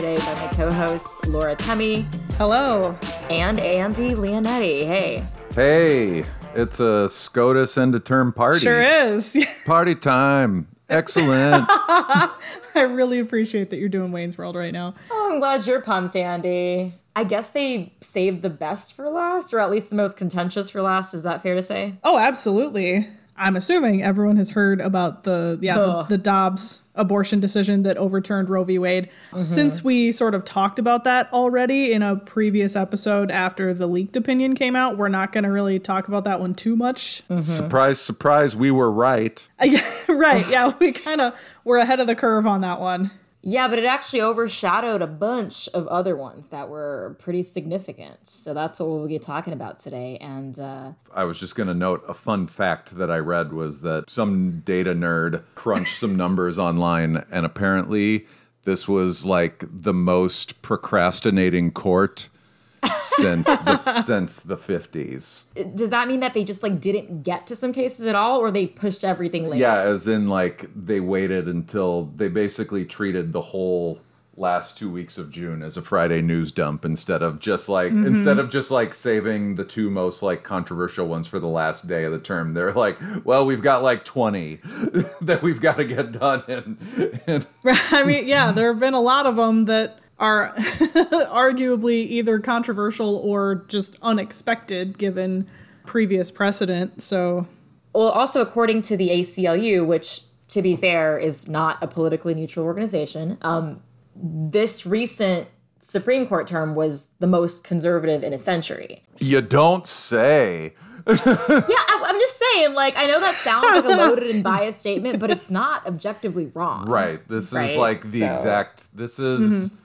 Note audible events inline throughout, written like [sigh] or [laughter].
today by my co-host Laura Temme. Hello. And Andy Leonetti. Hey. Hey, it's a SCOTUS end of term party. Sure is. [laughs] Party time. Excellent. [laughs] I really appreciate that you're doing Wayne's World right now. Oh, I'm glad you're pumped, Andy. I guess they saved the best for last, or at least the most contentious for last. Is that fair to say? Oh, absolutely. I'm assuming everyone has heard about the yeah the, the, Dobbs abortion decision that overturned Roe v. Wade. Mm-hmm. Since we sort of talked about that already in a previous episode after the leaked opinion came out, we're not going to really talk about that one too much. Mm-hmm. Surprise, surprise, we were right. [laughs] right. Yeah, we kind of were ahead of the curve on that one. Yeah, but it actually overshadowed a bunch of other ones that were pretty significant. So that's what we'll be talking about today. And uh, I was just going to note a fun fact that I read was that some data nerd crunched some [laughs] numbers online, and apparently this was like the most procrastinating court since the, [laughs] since the 50s. Does that mean that they just like didn't get to some cases at all or they pushed everything later? Yeah, as in like they waited until they basically treated the whole last 2 weeks of June as a Friday news dump instead of just like mm-hmm. instead of just like saving the two most like controversial ones for the last day of the term. They're like, well, we've got like 20 [laughs] that we've got to get done and, [laughs] and I mean, yeah, there have been a lot of them that are [laughs] arguably either controversial or just unexpected given previous precedent. So, well, also according to the ACLU, which to be fair is not a politically neutral organization, um, this recent Supreme Court term was the most conservative in a century. You don't say. [laughs] yeah, I, am just saying. Like, I know that sounds like a loaded and [laughs] biased statement, but it's not objectively wrong. Right. This right? is like the so. exact. This is. Mm-hmm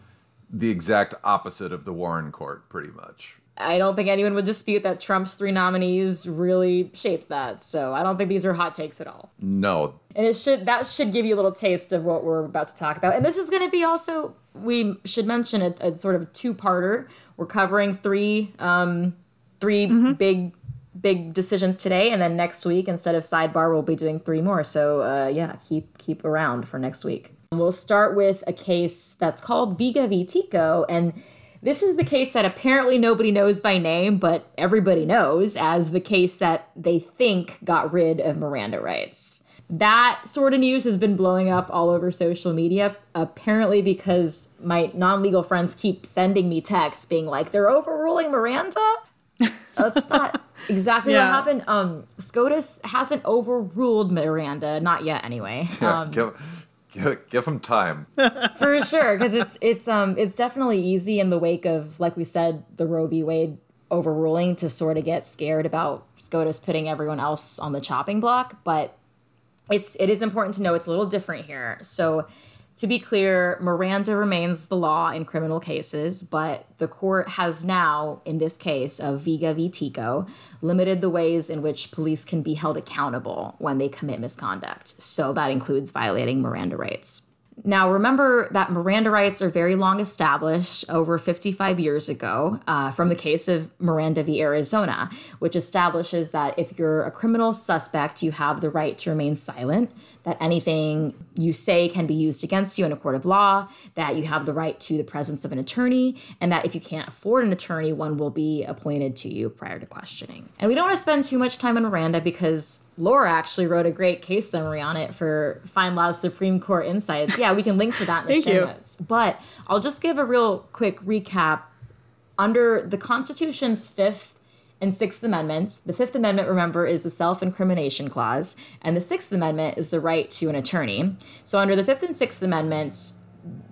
the exact opposite of the Warren Court, pretty much. I don't think anyone would dispute that Trump's three nominees really shaped that. So I don't think these are hot takes at all. No. And it should that should give you a little taste of what we're about to talk about. And this is going to be also we should mention a, a sort of two-parter. We're covering three um, 3 mm-hmm. big big decisions today, and then next week instead of sidebar, we'll be doing three more. So uh, yeah, keep keep around for next week. We'll start with a case that's called Vega v. Tekoh, and this is the case that apparently nobody knows by name, but everybody knows as the case that they think got rid of Miranda rights. That sort of news has been blowing up all over social media, apparently because my non legal friends keep sending me texts being like, they're overruling Miranda? [laughs] That's not exactly yeah. what happened. Um, SCOTUS hasn't overruled Miranda, not yet anyway. Yeah, um, Give, give them time. [laughs] For sure, because it's it's um it's definitely easy in the wake of like we said the Roe v. Wade overruling to sort of get scared about SCOTUS putting everyone else on the chopping block, but it's it is important to know it's a little different here. So to be clear, Miranda remains the law in criminal cases, but the court has now, in this case of Vega v. Tekoh, limited the ways in which police can be held accountable when they commit misconduct. So that includes violating Miranda rights. Now, remember that Miranda rights are very long established over 55 years ago uh, from the case of Miranda v. Arizona, which establishes that if you're a criminal suspect, you have the right to remain silent, that anything you say can be used against you in a court of law, that you have the right to the presence of an attorney, and that if you can't afford an attorney, one will be appointed to you prior to questioning. And we don't want to spend too much time on Miranda because Laura actually wrote a great case summary on it for FindLaw's Supreme Court Insights. Yeah, we can link to that in the [laughs] show you. notes. But I'll just give a real quick recap. Under the Constitution's fifth and Sixth Amendments. The Fifth Amendment, remember, is the self incrimination clause, and the Sixth Amendment is the right to an attorney. So, under the Fifth and Sixth Amendments,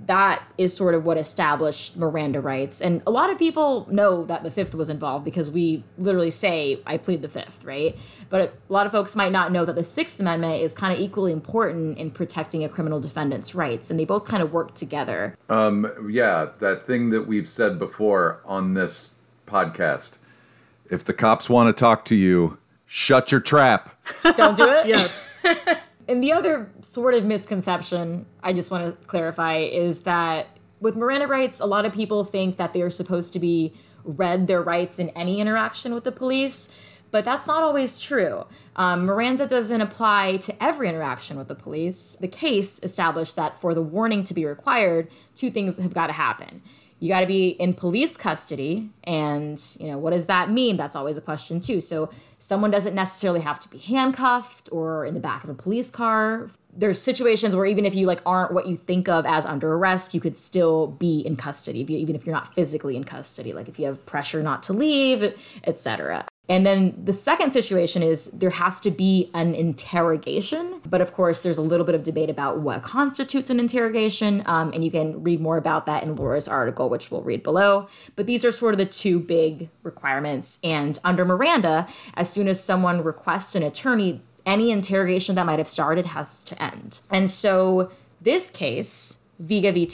that is sort of what established Miranda rights. And a lot of people know that the Fifth was involved because we literally say, I plead the Fifth, right? But a lot of folks might not know that the Sixth Amendment is kind of equally important in protecting a criminal defendant's rights, and they both kind of work together. Um, yeah, that thing that we've said before on this podcast if the cops want to talk to you, shut your trap. Don't do it? [laughs] yes. [laughs] and the other sort of misconception I just want to clarify is that with Miranda rights, a lot of people think that they are supposed to be read their rights in any interaction with the police. But that's not always true. Um, Miranda doesn't apply to every interaction with the police. The case established that for the warning to be required, two things have got to happen you got to be in police custody and you know what does that mean? That's always a question too. So someone doesn't necessarily have to be handcuffed or in the back of a police car. There's situations where even if you like aren't what you think of as under arrest you could still be in custody even if you're not physically in custody like if you have pressure not to leave etc and then the second situation is there has to be an interrogation. But of course, there's a little bit of debate about what constitutes an interrogation. Um, and you can read more about that in Laura's article, which we'll read below. But these are sort of the two big requirements. And under Miranda, as soon as someone requests an attorney, any interrogation that might have started has to end. And so this case, Vega v.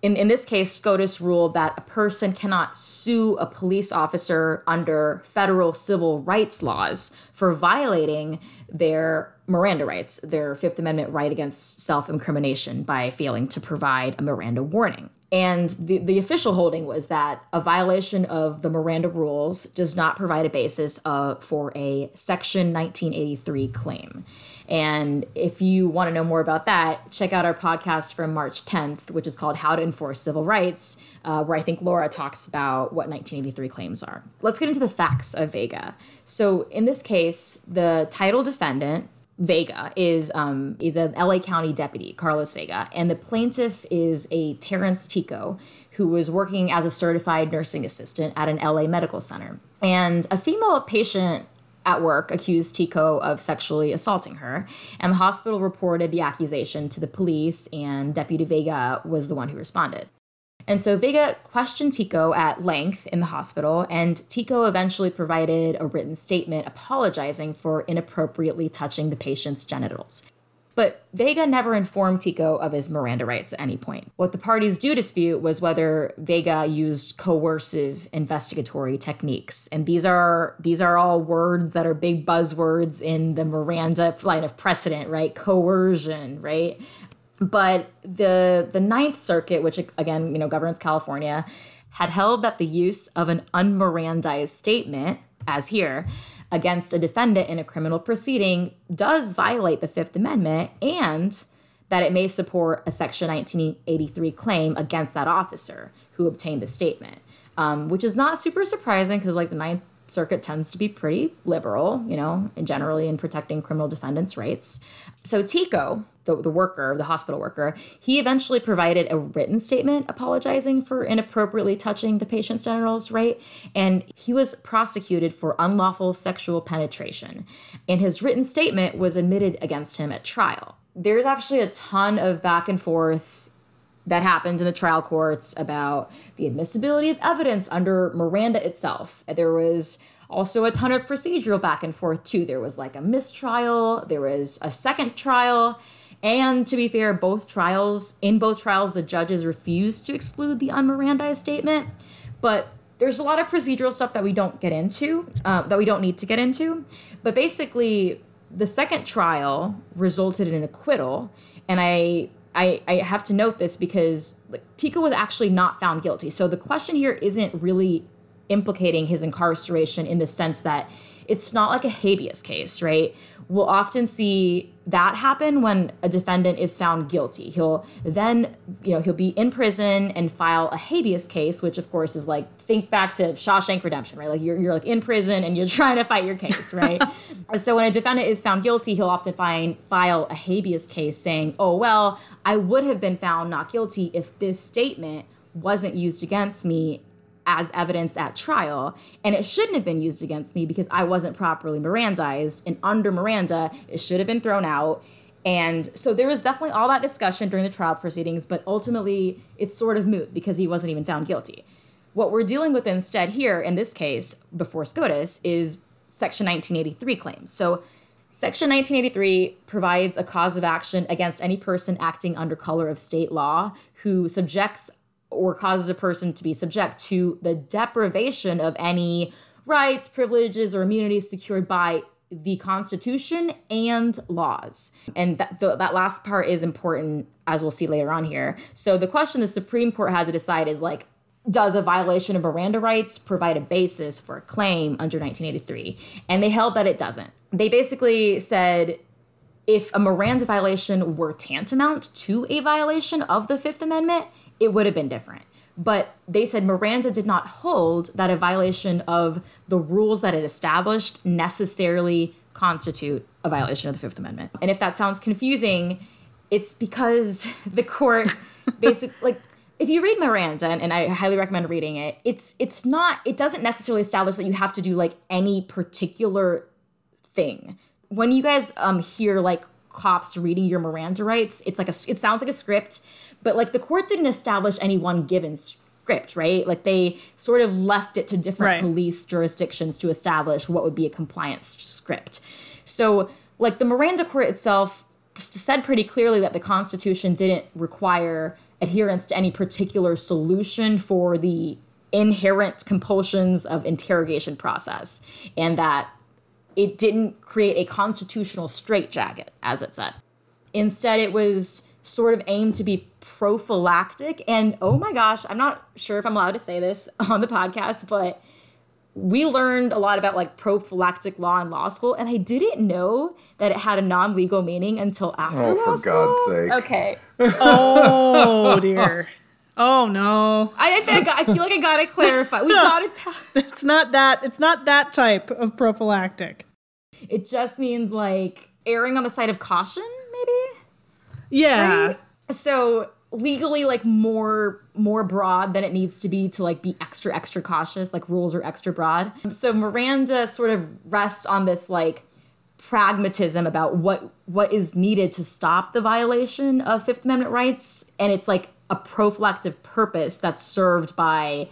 In, in this case, SCOTUS ruled that a person cannot sue a police officer under federal civil rights laws for violating their Miranda rights, their Fifth Amendment right against self incrimination by failing to provide a Miranda warning. And the, the official holding was that a violation of the Miranda rules does not provide a basis uh, for a Section 1983 claim. And if you want to know more about that, check out our podcast from March 10th, which is called How to Enforce Civil Rights, uh, where I think Laura talks about what 1983 claims are. Let's get into the facts of Vega. So, in this case, the title defendant, Vega is um, is an LA County deputy, Carlos Vega, and the plaintiff is a Terrence Tekoh, who was working as a certified nursing assistant at an LA medical center. And a female patient at work accused Tekoh of sexually assaulting her, and the hospital reported the accusation to the police, and Deputy Vega was the one who responded. And so Vega questioned Tekoh at length in the hospital, and Tekoh eventually provided a written statement apologizing for inappropriately touching the patient's genitals. But Vega never informed Tekoh of his Miranda rights at any point. What the parties do dispute was whether Vega used coercive investigatory techniques. And these are these are all words that are big buzzwords in the Miranda line of precedent, right? Coercion, right? But the the Ninth Circuit, which again, you know, governs California, had held that the use of an unmirandized statement, as here, against a defendant in a criminal proceeding does violate the Fifth Amendment and that it may support a Section 1983 claim against that officer who obtained the statement, um, which is not super surprising because, like, the Ninth Circuit tends to be pretty liberal, you know, and generally in protecting criminal defendants' rights. So Tekoh, the, the worker, the hospital worker, he eventually provided a written statement apologizing for inappropriately touching the patient's genitals, right? And he was prosecuted for unlawful sexual penetration. And his written statement was admitted against him at trial. There's actually a ton of back and forth that happened in the trial courts about the admissibility of evidence under Miranda itself. There was also a ton of procedural back and forth too. There was like a mistrial, there was a second trial, and to be fair, both trials, in both trials, the judges refused to exclude the unmirandized statement. But there's a lot of procedural stuff that we don't get into, uh, that we don't need to get into. But basically, the second trial resulted in an acquittal, and I I, I have to note this because like, Tekoh was actually not found guilty. So the question here isn't really implicating his incarceration in the sense that it's not like a habeas case, right? We'll often see that happen when a defendant is found guilty. He'll then, you know, he'll be in prison and file a habeas case, which of course is like think back to Shawshank Redemption, right? Like you're you're like in prison and you're [laughs] trying to fight your case, right? [laughs] so when a defendant is found guilty, he'll often find file a habeas case saying, "Oh well, I would have been found not guilty if this statement wasn't used against me as evidence at trial, and it shouldn't have been used against me because I wasn't properly Mirandized. And under Miranda, it should have been thrown out. And so there was definitely all that discussion during the trial proceedings, but ultimately it's sort of moot because he wasn't even found guilty. What we're dealing with instead here, in this case, before SCOTUS, is Section 1983 claims. So Section 1983 provides a cause of action against any person acting under color of state law who subjects or causes a person to be subject to the deprivation of any rights, privileges, or immunities secured by the Constitution and laws. And that, the, that last part is important, as we'll see later on here. So, the question the Supreme Court had to decide is like, does a violation of Miranda rights provide a basis for a claim under 1983? And they held that it doesn't. They basically said if a Miranda violation were tantamount to a violation of the Fifth Amendment, it would have been different. But they said Miranda did not hold that a violation of the rules that it established necessarily constitute a violation of the Fifth Amendment. And if that sounds confusing, it's because [laughs] the court [laughs] basically like if you read Miranda, and I highly recommend reading it, it's it's not it doesn't necessarily establish that you have to do like any particular thing. When you guys um hear like cops reading your Miranda rights, it's like a it sounds like a script, but like the court didn't establish any one given script, right? Like they sort of left it to different right. police jurisdictions to establish what would be a compliance script. So like the Miranda court itself said pretty clearly that the Constitution didn't require adherence to any particular solution for the inherent compulsions of interrogation process and that it didn't create a constitutional straitjacket as it said instead it was sort of aimed to be prophylactic and oh my gosh i'm not sure if i'm allowed to say this [laughs] on the podcast but we learned a lot about like prophylactic law in law school, and I didn't know that it had a non legal meaning until after oh, law for school. God's sake! Okay. [laughs] oh dear. Oh no. I think I feel like I gotta clarify. We [laughs] gotta tell. It's not that. It's not that type of prophylactic. It just means like erring on the side of caution, maybe. Yeah. Right? So legally like more more broad than it needs to be to like be extra extra cautious. Like rules are extra broad. So miranda sort of rests on this like pragmatism about what what is needed to stop the violation of fifth amendment rights. And it's like a prophylactic purpose that's served by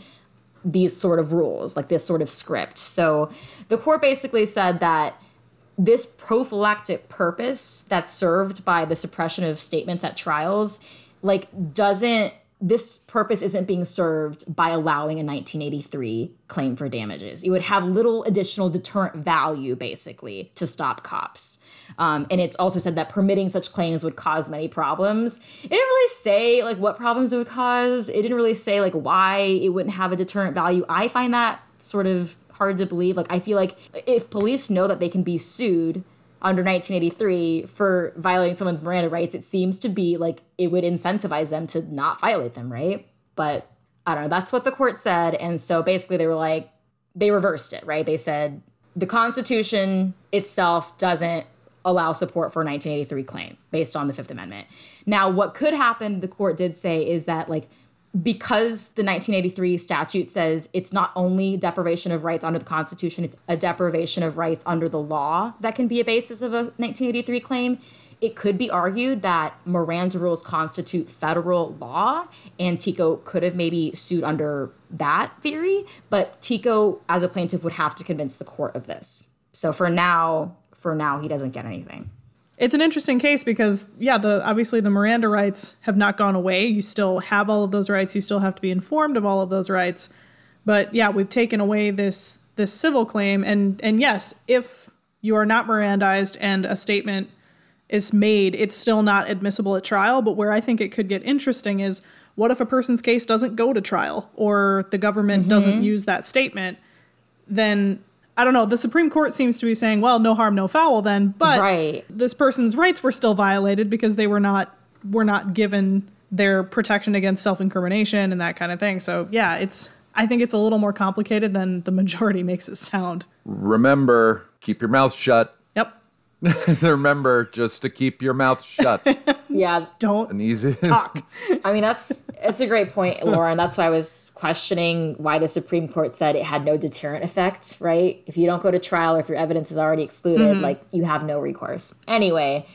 these sort of rules like this sort of script. So the court basically said that this prophylactic purpose that's served by the suppression of statements at trials like doesn't this purpose isn't being served by allowing a 1983 claim for damages. It would have little additional deterrent value, basically, to stop cops. Um, and it's also said that permitting such claims would cause many problems. It didn't really say like what problems it would cause. It didn't really say like why it wouldn't have a deterrent value. I find that sort of hard to believe. Like I feel like if police know that they can be sued under 1983 for violating someone's Miranda rights, it seems to be like it would incentivize them to not violate them, right? But I don't know. That's what the court said. And so basically, they were like, they reversed it, right? They said the Constitution itself doesn't allow support for a 1983 claim based on the Fifth Amendment. Now, what could happen, the court did say, is that like because the 1983 statute says it's not only deprivation of rights under the Constitution, it's a deprivation of rights under the law that can be a basis of a 1983 claim. It could be argued that Miranda rules constitute federal law, and Tekoh could have maybe sued under that theory, but Tekoh, as a plaintiff, would have to convince the court of this. So for now, for now, he doesn't get anything it's an interesting case because yeah the obviously the miranda rights have not gone away. You still have all of those rights. You still have to be informed of all of those rights. But yeah we've taken away this this civil claim. And and yes if you are not mirandized and a statement is made it's still not admissible at trial. But where i think it could get interesting is what if a person's case doesn't go to trial or the government mm-hmm. doesn't use that statement? Then I don't know. The Supreme Court seems to be saying, well, no harm, no foul then, but right. this person's rights were still violated because they were not were not given their protection against self-incrimination and that kind of thing. So, yeah, it's I think it's a little more complicated than the majority [laughs] makes it sound. Remember, keep your mouth shut. Yep. [laughs] Remember just to keep your mouth shut. [laughs] yeah. Don't an easy [laughs] talk. I mean, that's it's a great point, [laughs] Laura, and that's why I was questioning why the Supreme Court said it had no deterrent effect, right? If you don't go to trial or if your evidence is already excluded, mm-hmm. like you have no recourse. Anyway,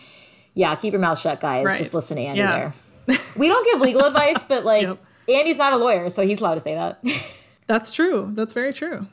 yeah, keep your mouth shut, guys. Right. Just listen to Andy yeah. there. We don't give legal [laughs] advice, but like yep. Andy's not a lawyer, so he's allowed to say that. That's true. That's very true.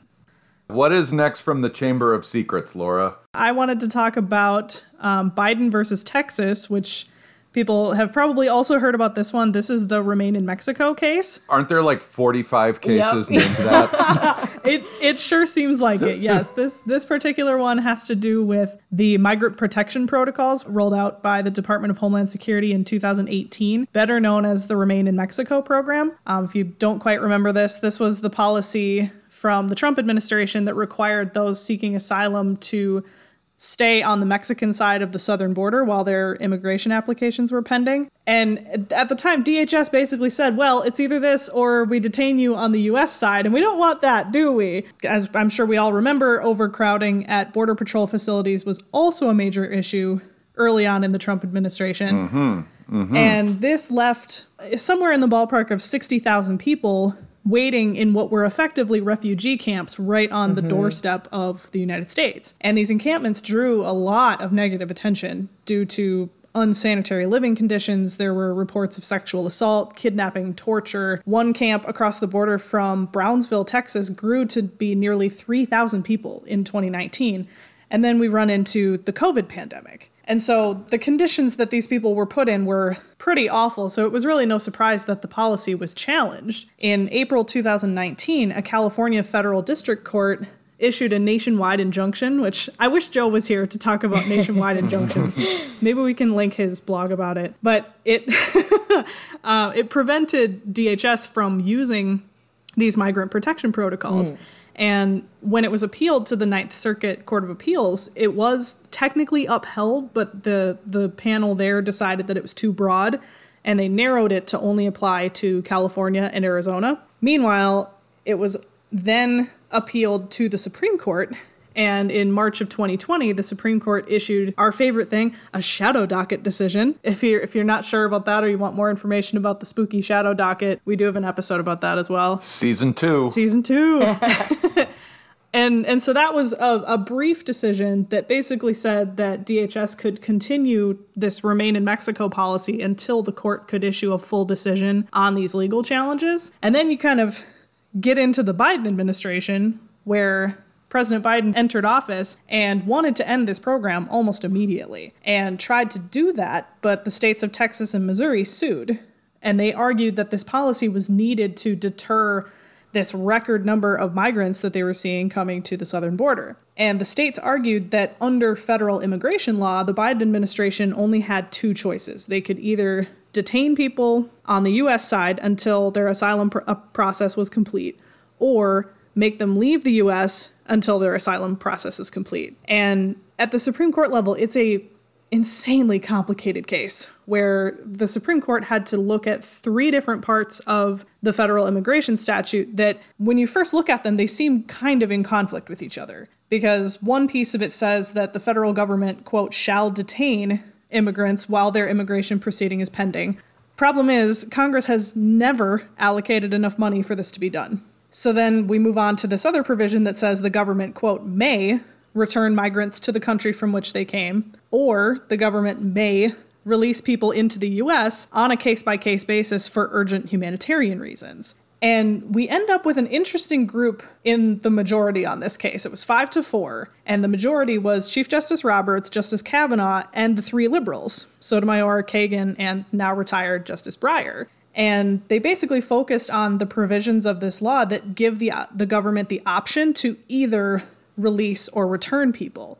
What is next from the Chamber of Secrets, Laura? I wanted to talk about um, Biden versus Texas, which People have probably also heard about this one. This is the Remain in Mexico case. Aren't there like 45 cases Yep. named that? [laughs] It it sure seems like it. Yes, this this particular one has to do with the migrant protection protocols rolled out by the Department of Homeland Security in 2018, better known as the Remain in Mexico program. Um, if you don't quite remember this, this was the policy from the Trump administration that required those seeking asylum to stay on the Mexican side of the southern border while their immigration applications were pending. And at the time, DHS basically said, well, it's either this or we detain you on the US side, and we don't want that, do we? As I'm sure we all remember, overcrowding at Border Patrol facilities was also a major issue early on in the Trump administration. Mm-hmm, mm-hmm. And this left somewhere in the ballpark of 60,000 people waiting in what were effectively refugee camps right on the mm-hmm. doorstep of the United States. And these encampments drew a lot of negative attention due to unsanitary living conditions. There were reports of sexual assault, kidnapping, torture. One camp across the border from Brownsville, Texas grew to be nearly 3,000 people in 2019. And then we run into the COVID pandemic. And so the conditions that these people were put in were pretty awful. So it was really no surprise that the policy was challenged. In April 2019, a California federal district court issued a nationwide injunction, which I wish Joe was here to talk about [laughs] nationwide injunctions. Maybe we can link his blog about it. But it [laughs] uh, it prevented DHS from using these migrant protection protocols. And when it was appealed to the Ninth Circuit Court of Appeals, it was technically upheld, but the the panel there decided that it was too broad, and they narrowed it to only apply to California and Arizona. Meanwhile, it was then appealed to the Supreme Court. And in March of 2020, the Supreme Court issued our favorite thing, a shadow docket decision. If you're if you're not sure about that or you want more information about the spooky shadow docket, we do have an episode about that as well Season two. season two. [laughs] and and so that was a, a brief decision that basically said that DHS could continue this remain in Mexico policy until the court could issue a full decision on these legal challenges. And then you kind of get into the Biden administration where President Biden entered office and wanted to end this program almost immediately and tried to do that, but the states of Texas and Missouri sued. And they argued that this policy was needed to deter this record number of migrants that they were seeing coming to the southern border. And the states argued that under federal immigration law, the Biden administration only had two choices. They could either detain people on the US side until their asylum pr- uh, process was complete, or make them leave the US until their asylum process is complete. And at the Supreme Court level, it's a insanely complicated case where the Supreme Court had to look at three different parts of the federal immigration statute that when you first look at them they seem kind of in conflict with each other because one piece of it says that the federal government quote shall detain immigrants while their immigration proceeding is pending. Problem is Congress has never allocated enough money for this to be done. So then we move on to this other provision that says the government quote may return migrants to the country from which they came, or the government may release people into the US on a case by case basis for urgent humanitarian reasons. And we end up with an interesting group in the majority on this case. It was five to four, and the majority was Chief Justice Roberts, Justice Kavanaugh, and the three liberals Sotomayor, Kagan, and now retired Justice Breyer. And they basically focused on the provisions of this law that give the, the government the option to either release or return people.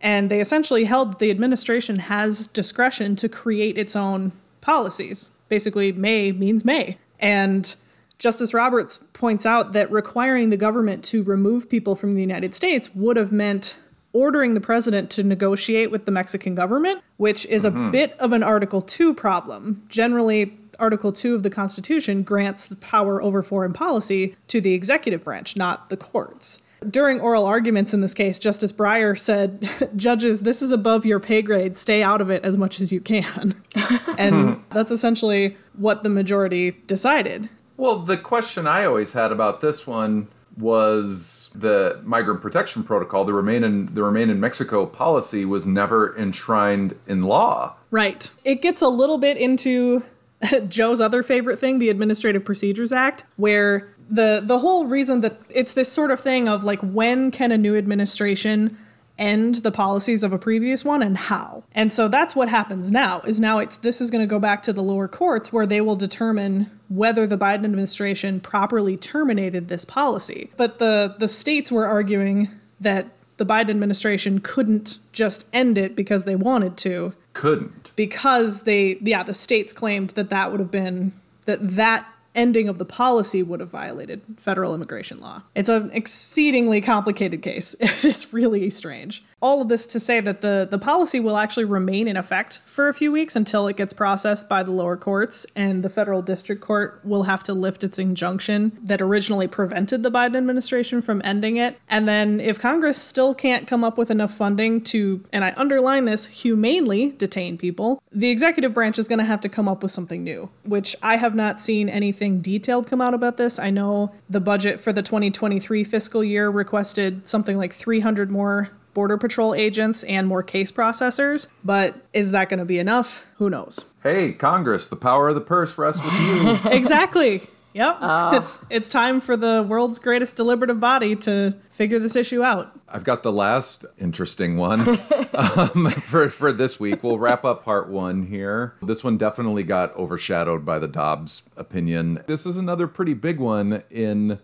And they essentially held that the administration has discretion to create its own policies. Basically, may means may. And Justice Roberts points out that requiring the government to remove people from the United States would have meant ordering the president to negotiate with the Mexican government, which is a mm-hmm. bit of an Article 2 problem. Generally, Article 2 of the Constitution grants the power over foreign policy to the executive branch, not the courts. During oral arguments in this case, Justice Breyer said, [laughs] Judges, this is above your pay grade. Stay out of it as much as you can. [laughs] and hmm. that's essentially what the majority decided. Well, the question I always had about this one was the migrant protection protocol, the remain in the remain in Mexico policy was never enshrined in law. Right. It gets a little bit into [laughs] Joe's other favorite thing, the Administrative Procedures Act, where the the whole reason that it's this sort of thing of like when can a new administration end the policies of a previous one and how. And so that's what happens now. Is now it's this is going to go back to the lower courts where they will determine whether the Biden administration properly terminated this policy. But the the states were arguing that the Biden administration couldn't just end it because they wanted to. Couldn't. Because they yeah, the states claimed that that would have been that that ending of the policy would have violated federal immigration law. It's an exceedingly complicated case. [laughs] It is really strange. All of this to say that the, the policy will actually remain in effect for a few weeks until it gets processed by the lower courts, and the federal district court will have to lift its injunction that originally prevented the Biden administration from ending it. And then, if Congress still can't come up with enough funding to, and I underline this, humanely detain people, the executive branch is going to have to come up with something new, which I have not seen anything detailed come out about this. I know the budget for the 2023 fiscal year requested something like 300 more Border Patrol agents and more case processors. But is that going to be enough? Who knows? Hey, Congress, the power of the purse rests with you. [laughs] exactly. Yep. Oh. It's it's time for the world's greatest deliberative body to figure this issue out. I've got the last interesting one [laughs] um, for, for this week. We'll wrap up part one here. This one definitely got overshadowed by the Dobbs opinion. This is another pretty big one in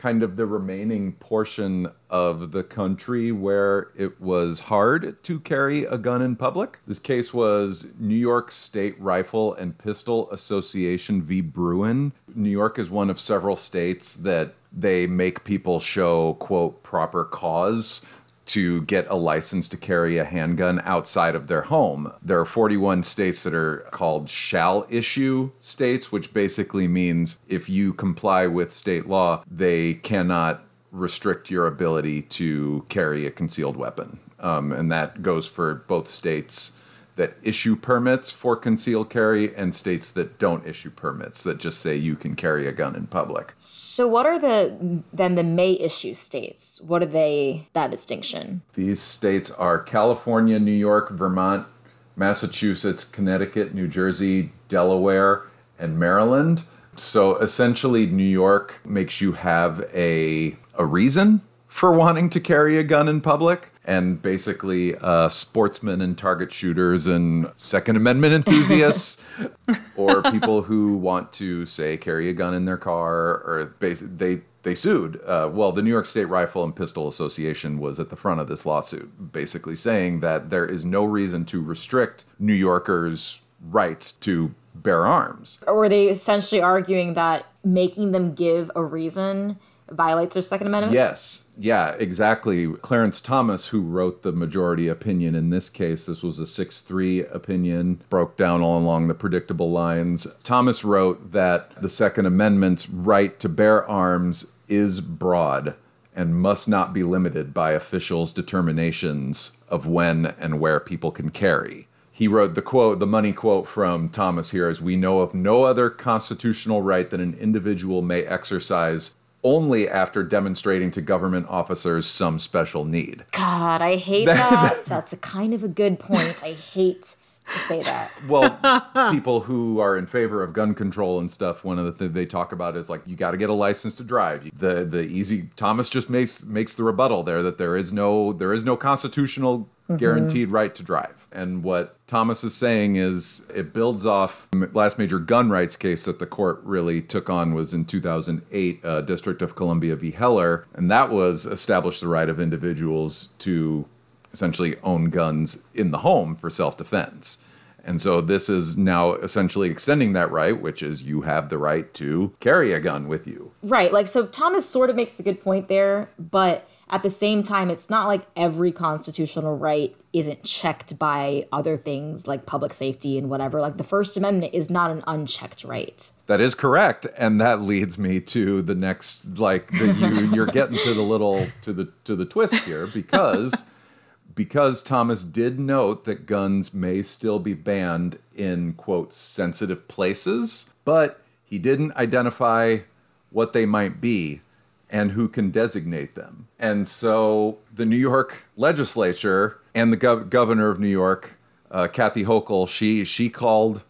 kind of the remaining portion of the country where it was hard to carry a gun in public. This case was New York State Rifle and Pistol Association v. Bruen. New York is one of several states that they make people show, quote, proper cause to get a license to carry a handgun outside of their home. There are 41 states that are called shall issue states, which basically means if you comply with state law, they cannot restrict your ability to carry a concealed weapon. Um, and that goes for both states that issue permits for concealed carry and states that don't issue permits that just say you can carry a gun in public. So what are the then the may issue states? What are they that distinction? These states are California, New York, Vermont, Massachusetts, Connecticut, New Jersey, Delaware, and Maryland. So essentially New York makes you have a a reason for wanting to carry a gun in public. And basically, uh, sportsmen and target shooters and Second Amendment enthusiasts, [laughs] or people who want to say carry a gun in their car, or basically they they sued. Uh, well, the New York State Rifle and Pistol Association was at the front of this lawsuit, basically saying that there is no reason to restrict New Yorkers' rights to bear arms. Or were they essentially arguing that making them give a reason violates their Second Amendment? Yes. Yeah, exactly. Clarence Thomas, who wrote the majority opinion in this case, this was a 6 3 opinion, broke down all along the predictable lines. Thomas wrote that the Second Amendment's right to bear arms is broad and must not be limited by officials' determinations of when and where people can carry. He wrote the quote, the money quote from Thomas here is We know of no other constitutional right that an individual may exercise only after demonstrating to government officers some special need. God, I hate [laughs] that. That's a kind of a good point. I hate to say that. [laughs] Well, [laughs] people who are in favor of gun control and stuff, one of the things they talk about is like you got to get a license to drive. The the easy Thomas just makes makes the rebuttal there that there is no there is no constitutional mm-hmm. guaranteed right to drive. And what Thomas is saying is it builds off last major gun rights case that the court really took on was in 2008, uh, District of Columbia v. Heller, and that was established the right of individuals to essentially own guns in the home for self-defense. And so this is now essentially extending that right, which is you have the right to carry a gun with you. Right. Like, so Thomas sort of makes a good point there, but at the same time, it's not like every constitutional right isn't checked by other things like public safety and whatever. Like the First Amendment is not an unchecked right. That is correct, and that leads me to the next. Like the, you, you're getting to the little to the to the twist here because because Thomas did note that guns may still be banned in quote sensitive places, but he didn't identify what they might be and who can designate them. And so the New York legislature and the gov- governor of New York, uh, Kathy Hochul, she she called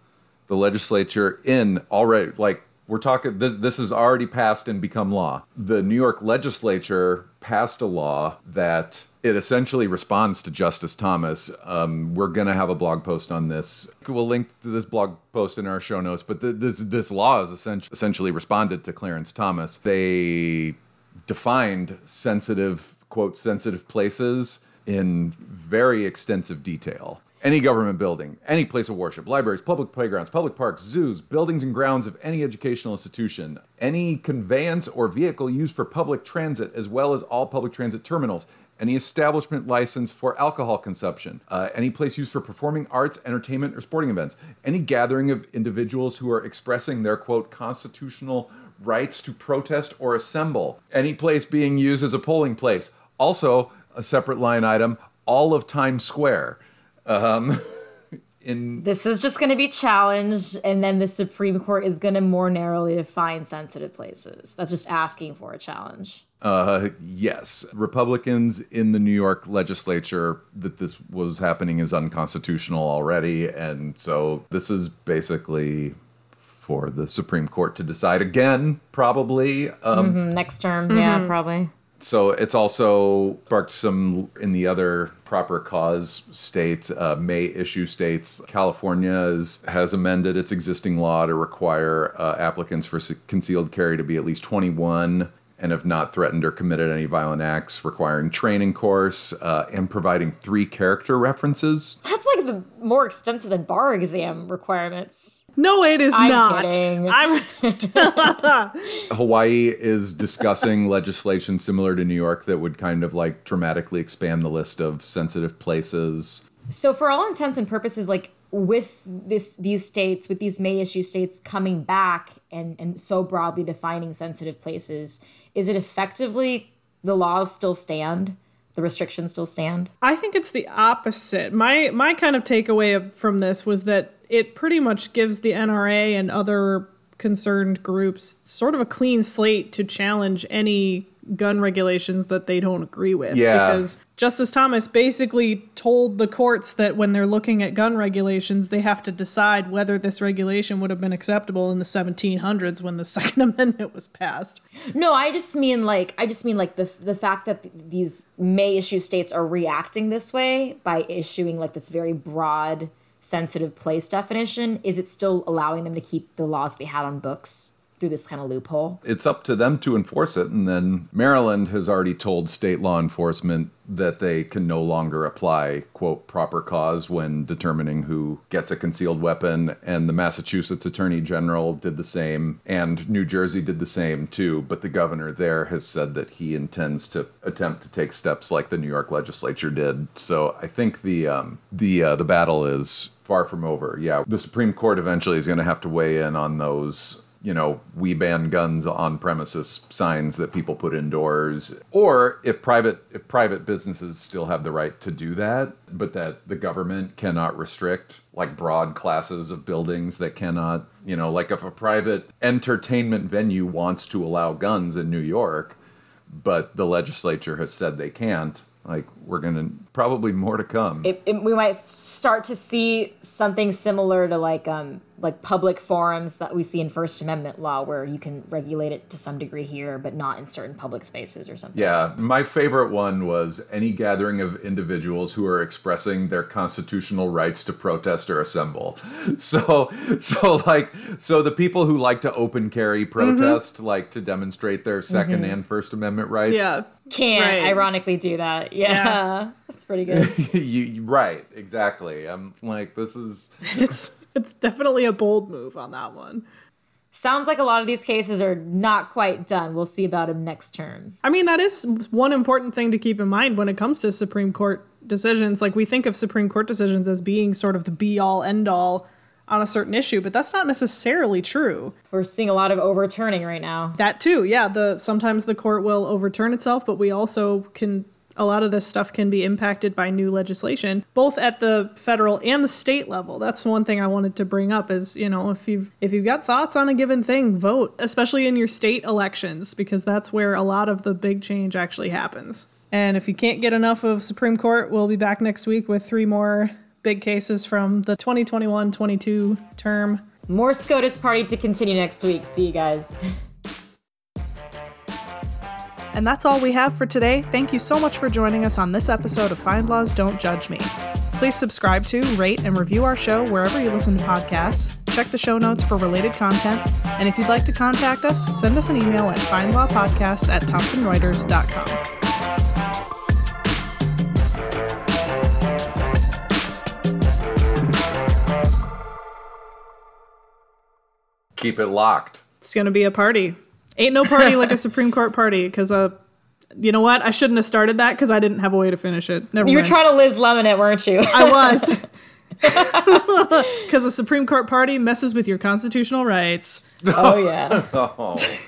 the legislature in already. Like we're talking, this this has already passed and become law. The New York legislature passed a law that it essentially responds to Justice Thomas. Um, we're going to have a blog post on this. We'll link to this blog post in our show notes. But this this law is essentially, essentially responded to Clarence Thomas. They defined sensitive quote sensitive places in very extensive detail any government building, any place of worship, libraries, public playgrounds, public parks, zoos, buildings and grounds of any educational institution, any conveyance or vehicle used for public transit, as well as all public transit terminals, any establishment license for alcohol consumption, uh, any place used for performing arts, entertainment, or sporting events, any gathering of individuals who are expressing their quote constitutional rights to protest or assemble, any place being used as a polling place. Also, a separate line item, all of Times Square. Um, [laughs] in this is just going to be challenged, and then the Supreme Court is going to more narrowly define sensitive places. That's just asking for a challenge. Uh, yes, Republicans in the New York legislature that this was happening is unconstitutional already, and so this is basically for the Supreme Court to decide again, probably um, mm-hmm, next term. Mm-hmm. Yeah, probably so it's also sparked some in the other proper cause states, uh, may issue states. California is, has amended its existing law to require uh, applicants for concealed carry to be at least 21 and have not threatened or committed any violent acts, requiring training course uh, and providing three character references. That's like the more extensive than bar exam requirements. No, it is I'm not. Kidding. I'm [laughs] [laughs] Hawaii is discussing legislation similar to New York that would kind of like dramatically expand the list of sensitive places. So for all intents and purposes like with this these states with these may issue states coming back and and so broadly defining sensitive places is it effectively the laws still stand? The restrictions still stand? I think it's the opposite. My my kind of takeaway from this was that it pretty much gives the nra and other concerned groups sort of a clean slate to challenge any gun regulations that they don't agree with. Yeah. Because Justice Thomas basically told the courts that when they're looking at gun regulations, they have to decide whether this regulation would have been acceptable in the 1700s when the [laughs] Second Amendment was passed. No, I just mean like I just mean like the the fact that these may issue states are reacting this way by issuing like this very broad sensitive place definition is it still allowing them to keep the laws they had on books through this kind of loophole. It's up to them to enforce it. And then Maryland has already told state law enforcement that they can no longer apply, quote, proper cause when determining who gets a concealed weapon. And the Massachusetts Attorney General did the same. And New Jersey did the same too. But the governor there has said that he intends to attempt to take steps like the New York legislature did. So I think the, um, the, uh, the battle is far from over. Yeah, the Supreme Court eventually is going to have to weigh in on those you know, we ban guns on premises signs that people put indoors. Or if private if private businesses still have the right to do that, but that the government cannot restrict like broad classes of buildings that cannot, you know, like if a private entertainment venue wants to allow guns in New York, but the legislature has said they can't, like we're gonna probably more to come. It, it, we might start to see something similar to like um like public forums that we see in First Amendment law, where you can regulate it to some degree here, but not in certain public spaces or something. Yeah, my favorite one was any gathering of individuals who are expressing their constitutional rights to protest or assemble. [laughs] So, so like, so the people who like to open carry protest, mm-hmm. like to demonstrate their 2nd mm-hmm. and First Amendment rights. Yeah, can't right. ironically do that. Yeah. yeah. [laughs] That's pretty good. [laughs] you right, exactly. I'm like this is [laughs] it's it's definitely a bold move on that one. Sounds like a lot of these cases are not quite done. We'll see about him next term. I mean, that is one important thing to keep in mind when it comes to Supreme Court decisions. Like we think of Supreme Court decisions as being sort of the be all end all on a certain issue, but that's not necessarily true. We're seeing a lot of overturning right now. That too, yeah. The sometimes the court will overturn itself, but we also can a lot of this stuff can be impacted by new legislation, both at the federal and the state level. That's one thing I wanted to bring up is, you know, if you've if you've got thoughts on a given thing, vote, especially in your state elections, because that's where a lot of the big change actually happens. And if you can't get enough of Supreme Court, we'll be back next week with three more big cases from the 2021 22 term. More SCOTUS party to continue next week. See you guys. [laughs] And that's all we have for today. Thank you so much for joining us on this episode of FindLaw's Don't Judge Me. Please subscribe to, rate, and review our show wherever you listen to podcasts. Check the show notes for related content. And if you'd like to contact us, send us an email at findlawpodcasts at thomsonreuters.com. Keep it locked. It's going to be a party. Ain't no party like a [laughs] Supreme Court party because, uh, you know what? I shouldn't have started that because I didn't have a way to finish it. Never You were trying to Liz Lemon it, weren't you? I was. [laughs] [laughs] Because a Supreme Court party messes with your constitutional rights. oh yeah. Oh.